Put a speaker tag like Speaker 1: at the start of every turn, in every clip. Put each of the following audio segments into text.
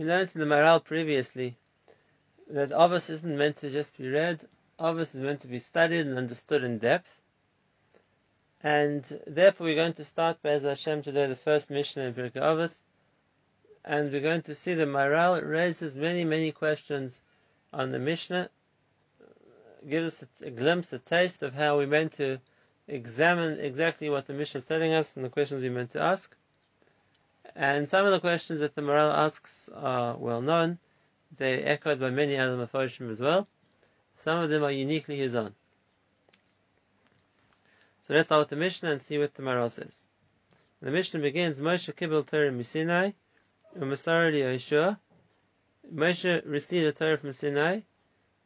Speaker 1: We learned in the Maral previously that Avos isn't meant to just be read, Avos is meant to be studied and understood in depth. And therefore we're going to start Be'ez Hashem today, the first Mishnah in Pirkei Avos, and we're going to see the Maral raises many, many questions on the Mishnah, gives us a, a glimpse, a taste of how we're meant to examine exactly what the Mishnah is telling us and the questions we're meant to ask. And some of the questions that the Maral asks are well known. They're echoed by many other Mepharshim as well. Some of them are uniquely his own. So let's start with the Mishnah and see what the Maral says. The Mishnah begins, Moshe Kibbel Torah Misinai, Umasar Yeshua. Moshe received the Torah from Sinai.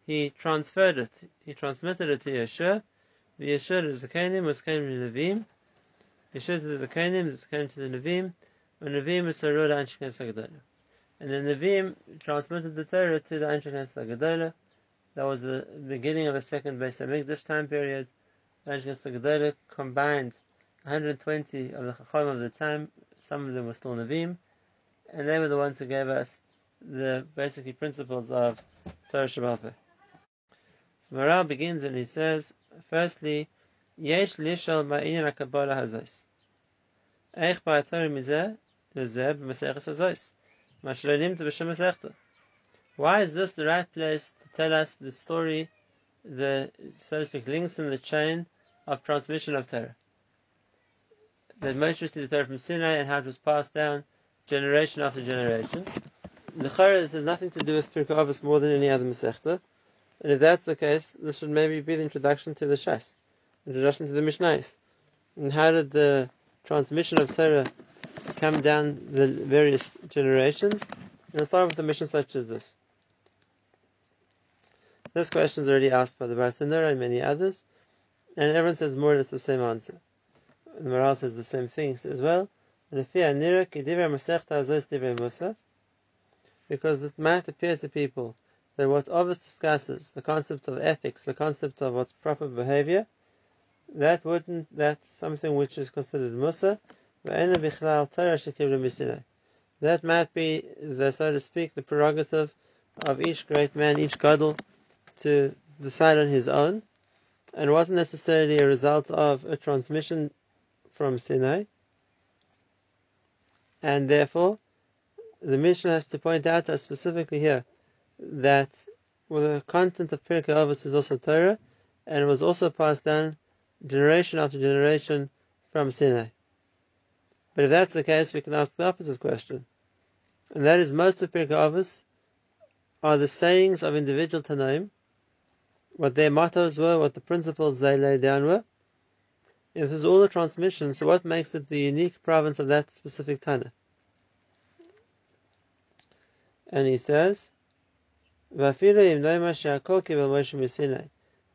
Speaker 1: He transferred it. He transmitted it to Yeshua. The Yeshua to the Zakanim was came to the Nevim. Yeshua to the Zakanim, the Zakanim to the Nevim. And Nevim is Sarod Anshe Knesset Gedolah. And the Nevim transmitted the Torah to the Anshe Knesset Gedolah. That was the beginning of the second Beis Hamikdash time period. The Anshe Knesset Gedolah combined 120 of the Chacham of the time. Some of them were still Nevim. And they were the ones who gave us the basically principles of Torah Shabbat. So Maral begins and he says, firstly, Yesh lishal ma'inyan HaKabbalah hazos. Eich ba'atar mizeh Why is this the right place to tell us the story, the, so to speak, links in the chain of transmission of Torah? That Moshe received the Torah from Sinai and how it was passed down generation after generation. The this has nothing to do with Pirkei Avos more than any other Masechta. And if that's the case, this should maybe be the introduction to the Shas, introduction to the Mishnayos. And how did the transmission of Torah come down the various generations? And we'll start with a mission such as this. This question is already asked by the Bartenura and many others, and everyone says more or less the same answer. The Maral says the same thing as well. Because it might appear to people that what Avos discusses, the concept of ethics, the concept of what's proper behavior, that wouldn't, that's something which is considered Mussar, that might be the, so to speak, the prerogative of each great man, each gadol, to decide on his own, and wasn't necessarily a result of a transmission from Sinai, and therefore, the Mishnah has to point out us specifically here that well, the content of Pirkei Avos is also Torah, and was also passed down generation after generation from Sinai. But if that's the case, we can ask the opposite question, and that is most of Pirkei Avos are the sayings of individual Tanaim, what their mottos were, what the principles they laid down were. If this is all the transmission, so what makes it the unique province of that specific Tana? And he says, ואפילו אם לא מה שהכל קיבל משה מסיני,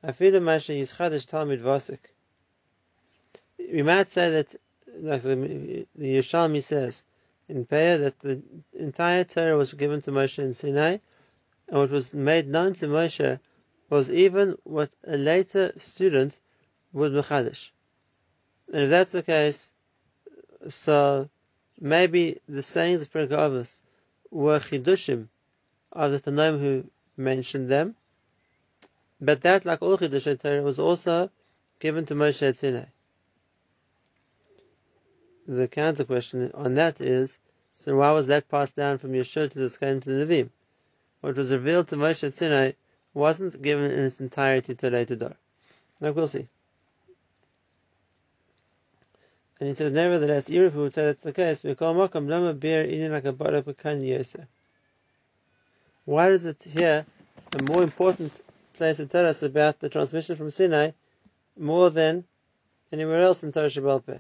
Speaker 1: אפילו מה שישחדש תלמיד ועסק. We might say that, like the, the says in Peah, that the entire Torah was given to Moshe in Sinai, and what was made known to Moshe was even what a later student would mechadish. And if that's the case, so maybe the sayings of Avos were chidushim of the Tannaim who mentioned them, but that, like all chidushim Torah, was also given to Moshe at Sinai. The counter question on that is, so why was that passed down from Yeshua to the Schaim to the Nevi'im? What was revealed to Moshe at Sinai wasn't given in its entirety to later Dor. Like we'll see. And he says, nevertheless, we would say that's the case, Why is it here a more important place to tell us about the transmission from Sinai more than anywhere else in Torah Shebaal Peh?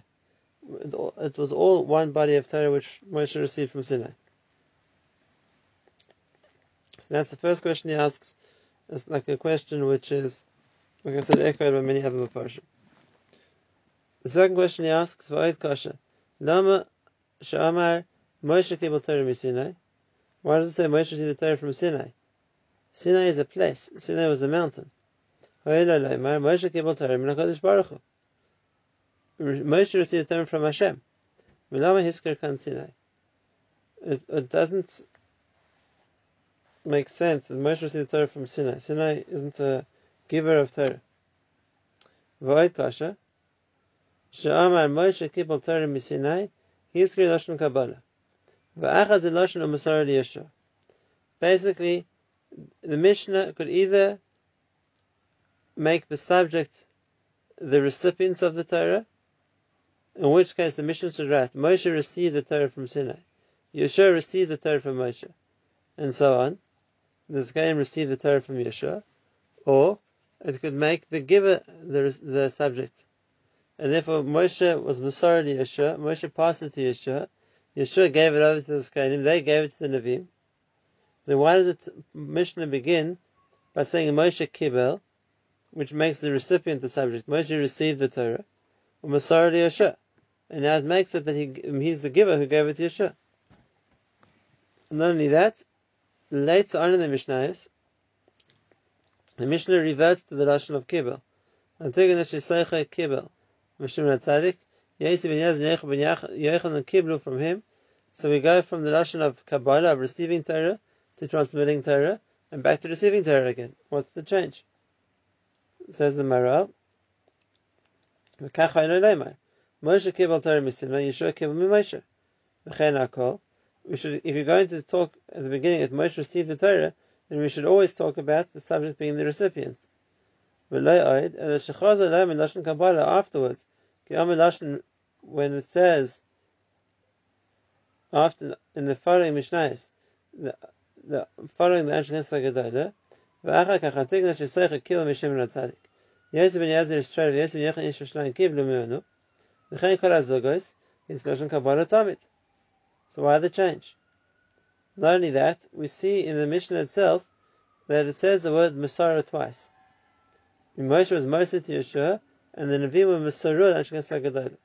Speaker 1: It was all one body of Torah which Moshe received from Sinai. So that's the first question he asks. It's like a question which is, like I echoed by many other Mepharshim. The second question he asks, Va'id Kasha, Lama Sha'amar Moshe Kibel Torah Sinai. Why does it say Moshe received the Torah from Sinai? Sinai is a place. Sinai was a mountain. Moshe Kibel Torah Baruch Moshe received the Torah from Hashem. It, it doesn't make sense that Moshe received the Torah from Sinai. Sinai isn't a giver of Torah. V'oid kasha, she'amar Moshe kibal Torah misinai, hiskri lashon Kabbalah. V'achaz lashon u'masar Yeshua. Basically, the Mishnah could either make the subject the recipients of the Torah, in which case the mission should write, Moshe received the Torah from Sinai, Yeshua received the Torah from Moshe, and so on. The Zkaim received the Torah from Yeshua, or it could make the giver the, the subject. And therefore Moshe was Masar to Yeshua, Moshe passed it to Yeshua, Yeshua gave it over to the Zkaim, they gave it to the Nevi'im. Then why does the Mishnah begin by saying Moshe Kibel, which makes the recipient the subject? Moshe received the Torah, or Masar to Yeshua. And now it makes it that he, he's the giver who gave it to Yeshua. Not only that, later on in the Mishnahs, the Mishnah reverts to the Lashon of Kibel. Antigone Sheseicha Kibel. Mishum Tzadik, Yesi ben Yaz ben Yochanan Kiblu from him. So we go from the Lashon of Kabbalah, of receiving Torah, to transmitting Torah, and back to receiving Torah again. What's the change? Says the Maral. Moshe kibal Torah misimla, Yeshua kibal mimoshe. V'chein hakol. We should, if you're going to talk at the beginning that Moshe received the Torah, then we should always talk about the subject being the recipient. V'lo'oid, and the shechaz alam in Lashon Kabbalah afterwards, Kiyam Lashon, when it says, after, in the following Mishnahs, the, the following the Anshin Yitzchak Gedolah, V'achar kachantik na shesoicha kibal mishim ratzadik. Yosef ben Yazir is straight, Yosef ben Yechon ish Yishashlan kibal mimenu, so why the change? Not only that, we see in the Mishnah itself that it says the word Masara twice. Moshe was Moshe to Yeshua, and the Nevi'im were Masarud and Shekhes HaGadolah.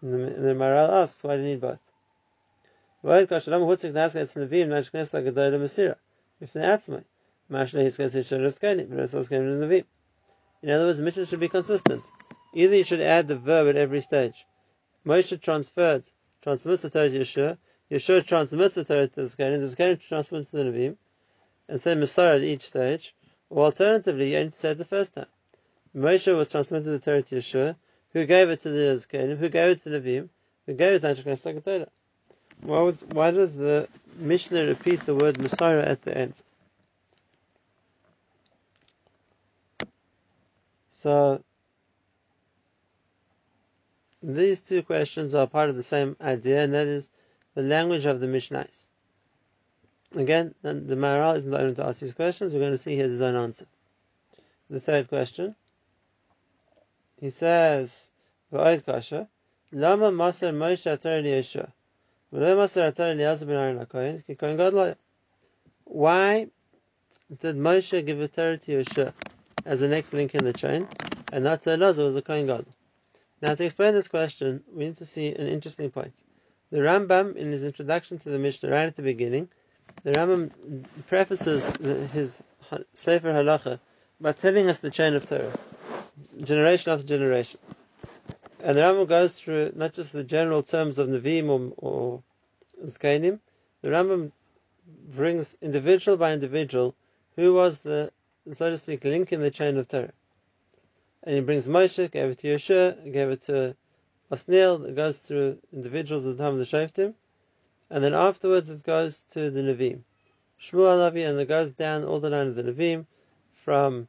Speaker 1: And the Maral asks, why do you need both? If. In other words, the Mishnah should be consistent. Either you should add the verb at every stage. Moshe transferred, transmits the Torah to Yeshua, Yeshua transmits the Torah to the Zkanim, the Zkanim transmits to the Nevi'im, and say Mesira at each stage, or alternatively, you only say it the first time. Moshe was transmitted the Torah to Yeshua, who gave it to the Zkanim, who gave it to the Nevi'im, who gave it to Anshek Torah. Why, would, why does the Mishnah repeat the word Mesira at the end? So, these two questions are part of the same idea, and that is the language of the Mishnahs. Again, the Maharal isn't the only to ask these questions. We're going to see here's his own answer. The third question. He says, "V'oid kasha, lama maser Moshe atar Yeshua, v'lo maser atar Eliezer ben Aaron HaKohen, ki Kohen Gadol Why did Moshe give a Torah to Yeshua as the next link in the chain, and not to Elazar as a Kohen Gadol? Now, to explain this question, we need to see an interesting point. The Rambam, in his introduction to the Mishnah, right at the beginning, the Rambam prefaces his Sefer Halacha by telling us the chain of Torah, generation after generation. And the Rambam goes through not just the general terms of Nevi'im or, or Zkainim, the Rambam brings individual by individual who was the, so to speak, link in the chain of Torah and he brings Moshe, gave it to Yeshua, gave it to Osniel, it goes through individuals at the time of the Shoftim, and then afterwards it goes to the Nevi'im. Shmuel Navi, and it goes down all the line of the Nevi'im, from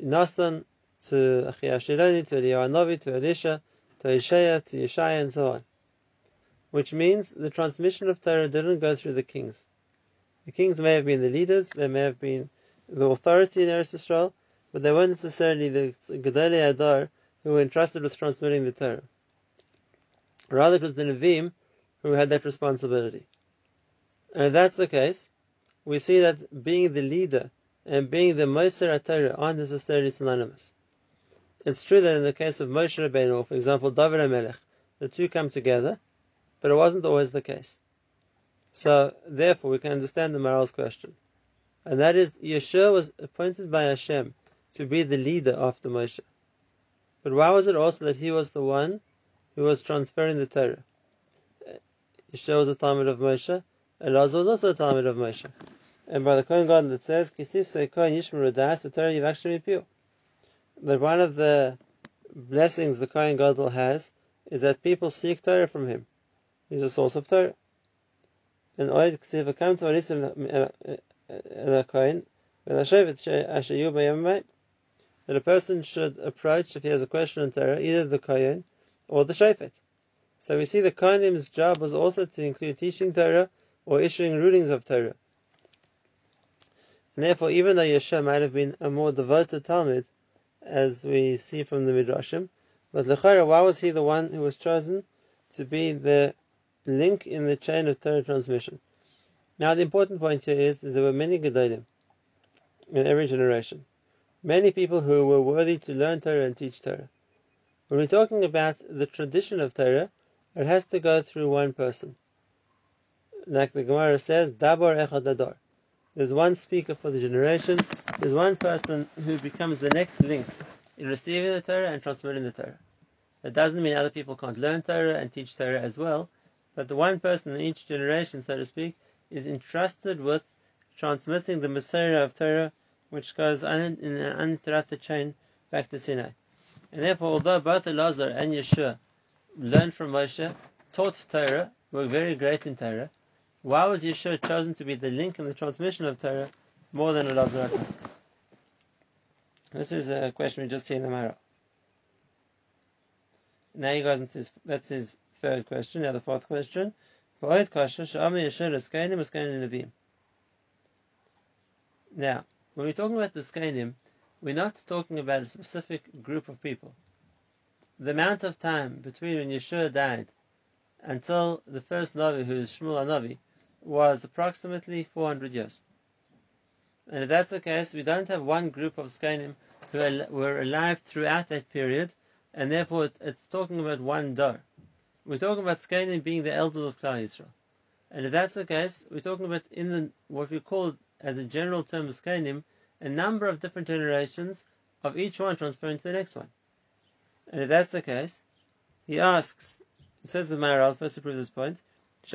Speaker 1: Nasan to Achiya HaShiloni, to Eliyahu Navi, to Elisha, to Isaiah, to Yeshaya, and so on. Which means the transmission of Torah didn't go through the kings. The kings may have been the leaders, they may have been the authority in Eretz Israel, but they weren't necessarily the Gedolei HaDor who were entrusted with transmitting the Torah. Rather, it was the Nevi'im who had that responsibility. And if that's the case, we see that being the leader and being the Moser Torah aren't necessarily synonymous. It's true that in the case of Moshe Rabbeinu, for example, David Melech, the two come together, but it wasn't always the case. So, therefore, we can understand the Maral's question. And that is, Yeshua was appointed by Hashem to be the leader after Moshe. But why was it also that he was the one who was transferring the Torah? Uh, Yeshua was a Talmid of Moshe, Elazar was also a Talmid of Moshe. and by the Kohen Gadol it says, Kisif say Kohen Yishmeru Das V'Torah Yivakshim Yipiu. That one of the blessings the Kohen Gadol has is that people seek Torah from him. He's a source of Torah. And Oid Ksiv to Anitzim El Kohen that a person should approach if he has a question on Torah either the Kohen or the Shofet. So we see the Kohenim's job was also to include teaching Torah or issuing rulings of Torah. And therefore, even though Yeshua might have been a more devoted Talmud, as we see from the Midrashim, but Lechara, why was he the one who was chosen to be the link in the chain of Torah transmission? Now, the important point here is, is there were many Gedolim in every generation. Many people who were worthy to learn Torah and teach Torah. When we're talking about the tradition of Torah, it has to go through one person. Like the Gemara says, Dabar Echad Adar. There's one speaker for the generation. There's one person who becomes the next link in receiving the Torah and transmitting the Torah. That doesn't mean other people can't learn Torah and teach Torah as well, but the one person in each generation, so to speak, is entrusted with transmitting the Mesira of Torah, which goes in an uninterrupted chain back to Sinai. And therefore, although both Elazar and Yeshua learned from Moshe, taught Torah, were very great in Torah, why was Yeshua chosen to be the link in the transmission of Torah more than Elazar? This is a question we just see in the Mara. Now he goes into his, that's his third question. Now the fourth question. Now, when we're talking about the Skainim, we're not talking about a specific group of people. The amount of time between when Yeshua died until the first Navi, who is Shmuel Navi, was approximately 400 years. And if that's the case, we don't have one group of Skainim who were alive throughout that period, and therefore it's talking about one Dar. We're talking about Skainim being the elders of Klal Yisrael. And if that's the case, we're talking about in the, what we call as a general term of Skainim, a number of different generations of each one transferring to the next one. And if that's the case, he asks, it says the Maharal, first to prove this point, we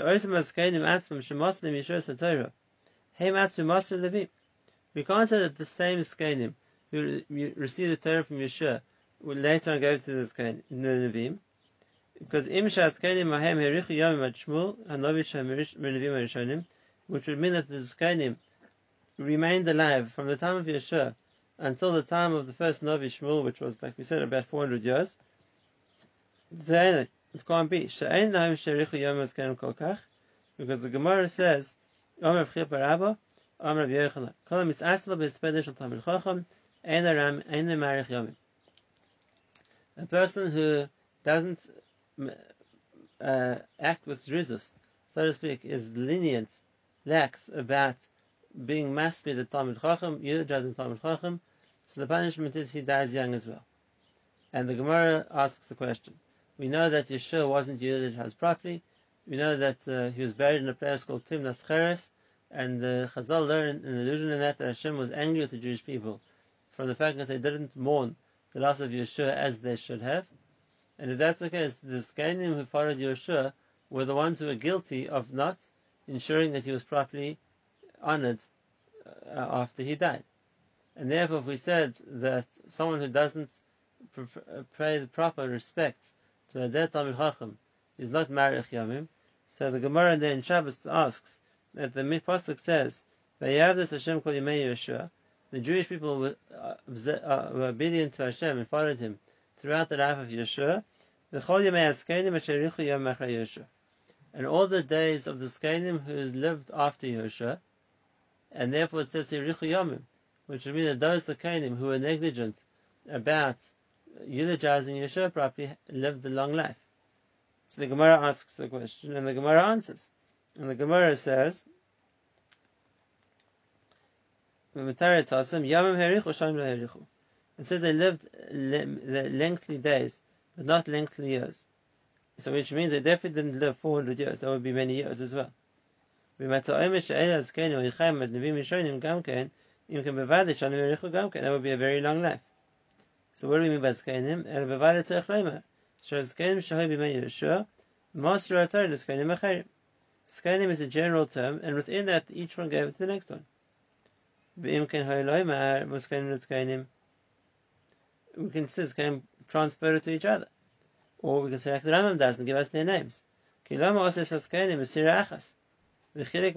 Speaker 1: can't say that the same Skainim who received the Torah from Yeshua will later on go to the Nevi'im, because im Skainim mahem herichu ad Shmuel hanovish Nevi'im Rishonim, which would mean that the Skainim remained alive from the time of Yeshua until the time of the first Navi Shmuel, which was, like we said, about 400 years. It can't be. Because the Gemara says, Omer parabo, Omer v'yochanan. Kol mitzatzel b'espedeh shel tamil ein aram, ein yomim. A person who doesn't uh, act with rizus, so to speak, is lenient, lax about being mastered at Talmid Chacham, eulogizing Talmid Chacham, so the punishment is he dies young as well. And the Gemara asks the question, we know that Yeshua wasn't eulogized properly. We know that uh, he was buried in a place called Timnas Cheres, and uh, Chazal learned an allusion in that that Hashem was angry with the Jewish people from the fact that they didn't mourn the loss of Yeshua as they should have. And if that's the case, the Skainim who followed Yeshua were the ones who were guilty of not ensuring that he was properly honored uh, after he died. And therefore, if we said that someone who doesn't pay the proper respects to a dead Talmid Chacham is not Marich Yamim. So the Gemara then in Shabbos asks that the Pasuk says, "Vayavdas Hashem kol Yemei Yeshua." The Jewish people were, uh, uh, were, obedient to Hashem and followed Him throughout the life of Yeshua. The Chol Yemei Askenim Yom Yeshua. And all the days of the Skenim who lived after Yeshua, and therefore it says Yerichu Yomim, which would mean that those Skenim who were negligent about eulogizing Yeshua properly lived a long life. So the Gemara asks the question, and the Gemara answers. And the Gemara says, it says they lived lengthy days, but not lengthy years. So which means they definitely didn't live 400 years, that would be many years as well. That would be a very long life. So what do we mean by Skainim? El bevale tzarech leimer. Shazkenim shahoy b'mei Yeshua, master atar l'skainim acharim. Skainim is a general term, and within that, each one gave it to the next one. Ken. We can say can transfer it to each other. Or we can say like the Rambam doesn't give us their names. Kilama mesira achas. V'chilek If we're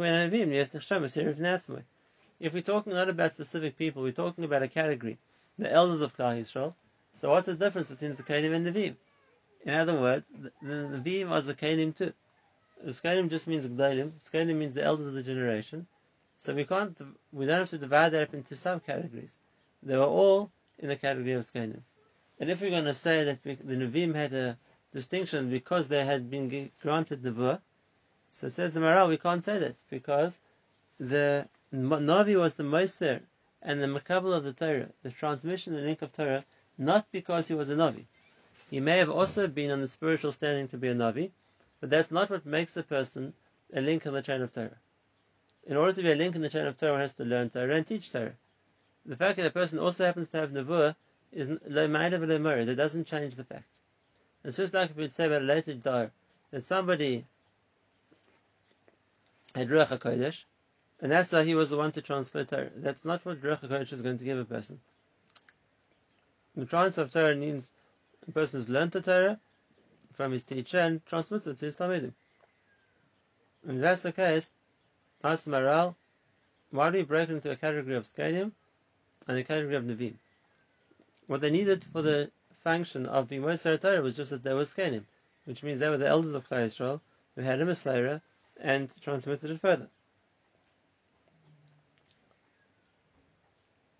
Speaker 1: talking not about specific people, we're talking about a category, the elders of Klal Yisrael. So what's the difference between the Zakanim and the Nevim? In other words, the, the Nevim are Zakanim too. Zakanim just means Gdalim. Zakanim means the elders of the generation. So we can't, we don't have to divide that up into subcategories. They were all in the category of Zakanim. And if we're going to say that we, the Nevim had a distinction because they had been granted the Nevuah, so says the Maharal, we can't say that because the Navi was the Moser and the Makabal of the Torah, the transmission and link of Torah, not because he was a Navi. He may have also been on the spiritual standing to be a Navi, but that's not what makes a person a link in the chain of Torah. In order to be a link in the chain of Torah, one has to learn Torah and teach Torah. The fact that a person also happens to have Nevuah is That doesn't change the fact. It's just like we would say about a later dar, that somebody had Ruach HaKodesh, and that's why he was the one to transfer Torah. That's not what Ruach HaKodesh is going to give a person. The transfer of Torah means a person has learned the Torah from his teacher and transmits it to his Talmudim. If that's the case, ask Maharal, why do you break into a category of Skadim and a category of Nevim? What they needed for the function of being Moser Torah was just that they were Skadim, which means they were the elders of Klal Yisrael who had a Mesira and transmitted it further.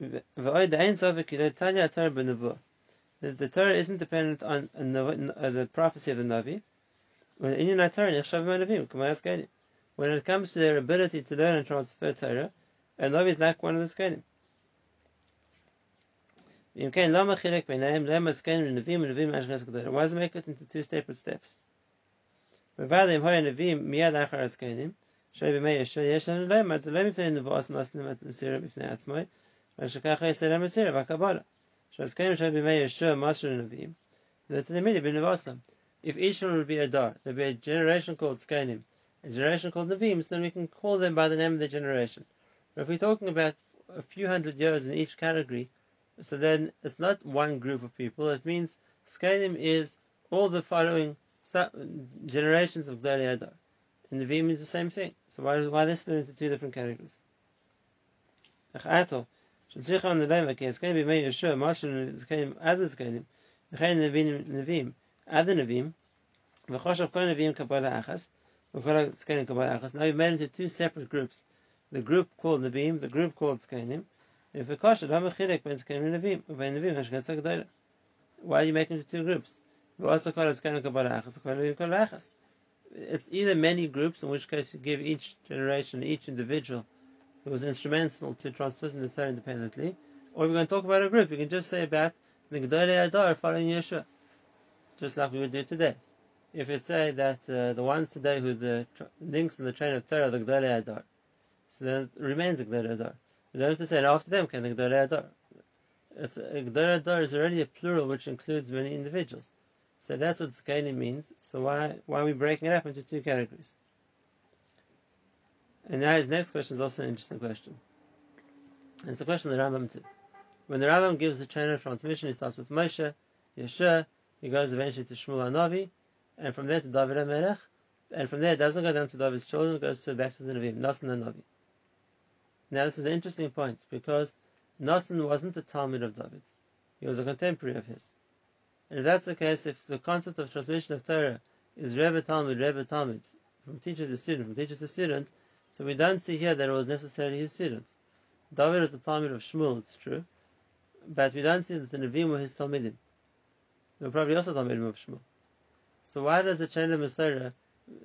Speaker 1: The, Torah isn't dependent on, on uh, the prophecy of the Navi. When it comes to their ability to learn and transfer Torah, a Navi is like one of the Skanim. Why does it make it into two separate steps? ושככה יעשה להם מסיר והקבלה. שהזקנים shall be made Yeshua Master Nevi'im, ולתלמידים בנבוסם. If each one would be a dar, there'd be a generation called Skanim, a generation called Nevi'im, so then we can call them by the name of the generation. But if we're talking about a few hundred years in each category, so then it's not one group of people, it means Skanim is all the following so generations of Gloriodor. And the V means the same thing. So why, why this split into two different categories? Now you've made into two separate groups. The group called Nevim, the group called Zakanim. Why are you making into two groups? It's either many groups, in which case you give each generation, each individual who was instrumental to transmitting the Torah independently, or we're going to talk about a group. You can just say about the Gedolei HaDor following Yeshua, just like we would do today. If you say that uh, the ones today who the links in the chain of Torah are the Gedolei HaDor, so then it remains the Gedolei HaDor. You don't have to say after them came the Gedolei HaDor. It's, a Gedolei HaDor is already a plural which includes many individuals. So that's what Zkaini means. So why, why are we breaking it up into two categories? And now his next question is also an interesting question. And it's the question of the Rambam too. When the Rambam gives the chain of transmission, he starts with Moshe, Yeshua, he goes eventually to Shmuel Navi, and from there to David HaMelech, and from there it doesn't go down to David's children, it goes to back to the Nevi'im, Nasan and Navi. Now this is an interesting point, because Nasan wasn't a Talmid of David. He was a contemporary of his. And if that's the case, if the concept of transmission of Torah is Rebbe Talmud, Rebbe Talmud, from teacher to student, from teacher to student, so we don't see here that it was necessarily his student. David is the Talmid of Shmuel, it's true, but we don't see that the Nevi'im were his Talmidim. They were probably also Talmidim of Shmuel. So why does the chain of Mesira,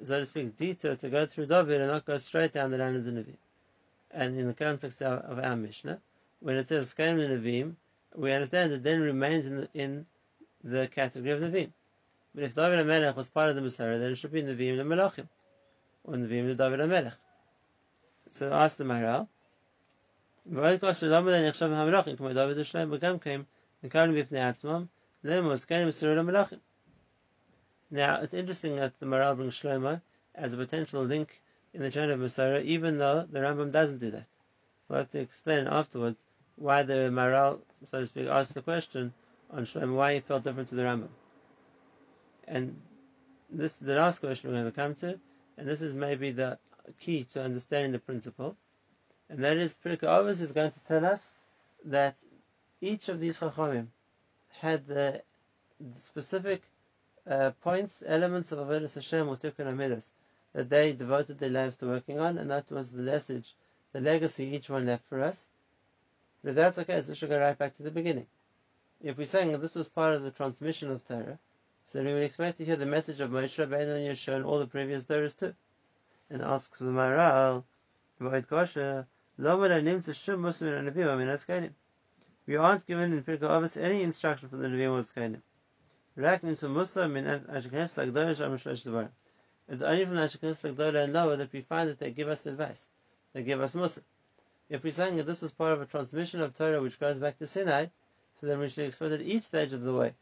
Speaker 1: so to speak, detour to go through David and not go straight down the line of the Nevi'im? And in the context of, our Mishnah, when it says Skaim Nevi'im, we understand it then remains in the, in the category of Nevi'im. But if David HaMelech was part of the Mesira, then it should be Nevi'im the Melachim, or Nevi'im the David HaMelech. So ask the Maharal. Now, it's interesting that the Maral brings Shlomo as a potential link in the chain of Masara, even though the Rambam doesn't do that. we'll have to explain afterwards why the Maral, so to speak, asked the question on Shlomo why he felt different to the Rambam. And this the last question we're going to come to, and this is maybe the key to understanding the principle, and that is Pirkei Avos is going to tell us that each of these Chachamim had the specific uh, points, elements of Avodah Hashem or Tikkun HaMiddos that they devoted their lives to working on, and that was the message, the legacy each one left for us. But if that's okay, so should go right back to the beginning. If we're saying that this was part of the transmission of Torah, so then we would expect to hear the message of Moshe Rabbeinu and Yeshua and all the previous Torahs too. And asks the Maharal, Void Kosher, we aren't given in Pirkei Avos any instruction from the Nevi'im or Skanim. It's only from the Ashkenaz Gdola and lower that we find that they give us advice. They give us Mussar. If we're saying that this was part of a transmission of Torah which goes back to Sinai, so then we should expect at each stage of the way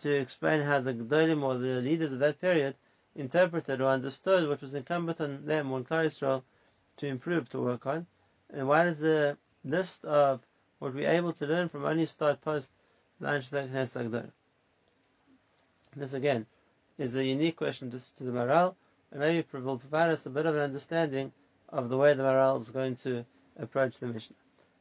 Speaker 1: to explain how the Gdolim or the leaders of that period interpreted or understood what was incumbent on them, on Klal Yisrael, to improve, to work on. And why does the list of what we're able to learn from only start post the Anshe Knesset This again is a unique question to, the Maral, and maybe will provide us a bit of an understanding of the way the Maral is going to approach the Mishnah.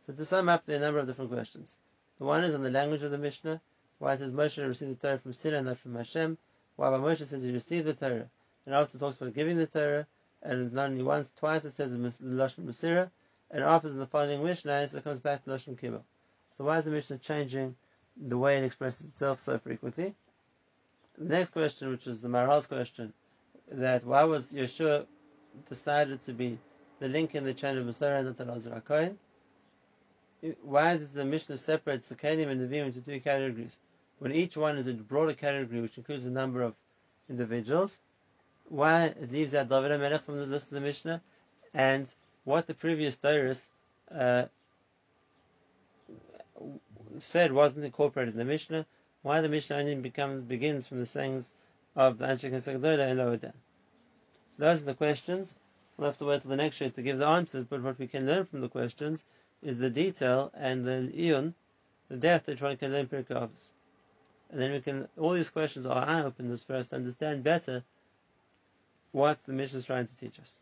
Speaker 1: So to sum up, there are a number of different questions. The one is on the language of the Mishnah, why it says Moshe received the Torah from Sinai, and not from Hashem, why Moshe says he received the Torah, and after talks about giving the Torah, and not only once, twice it says the Lashon Masira, and after in the following Mishnah it comes back to Lashon Kibbutz. So why is the Mishnah changing the way it expresses itself so frequently? The next question, which is the Maral's question, that why was Yeshua decided to be the link in the chain of Masara and not Elazar HaKohen? Why does the Mishnah separate Sakanim and Nevi'im into two categories? When each one is a broader category which includes a number of individuals, why it leaves out David HaMelech from the list of the Mishnah, and what the previous Doros uh, said wasn't incorporated in the Mishnah, why the Mishnah only begins from the sayings of the Kesagdola and lower down. So those are the questions. We'll have to wait till the next year to give the answers, but what we can learn from the questions is the detail and the iyun, the depth that one can learn Pirkei Avos. And then we can, all these questions are eye openers for us to understand better what the mission is trying to teach us.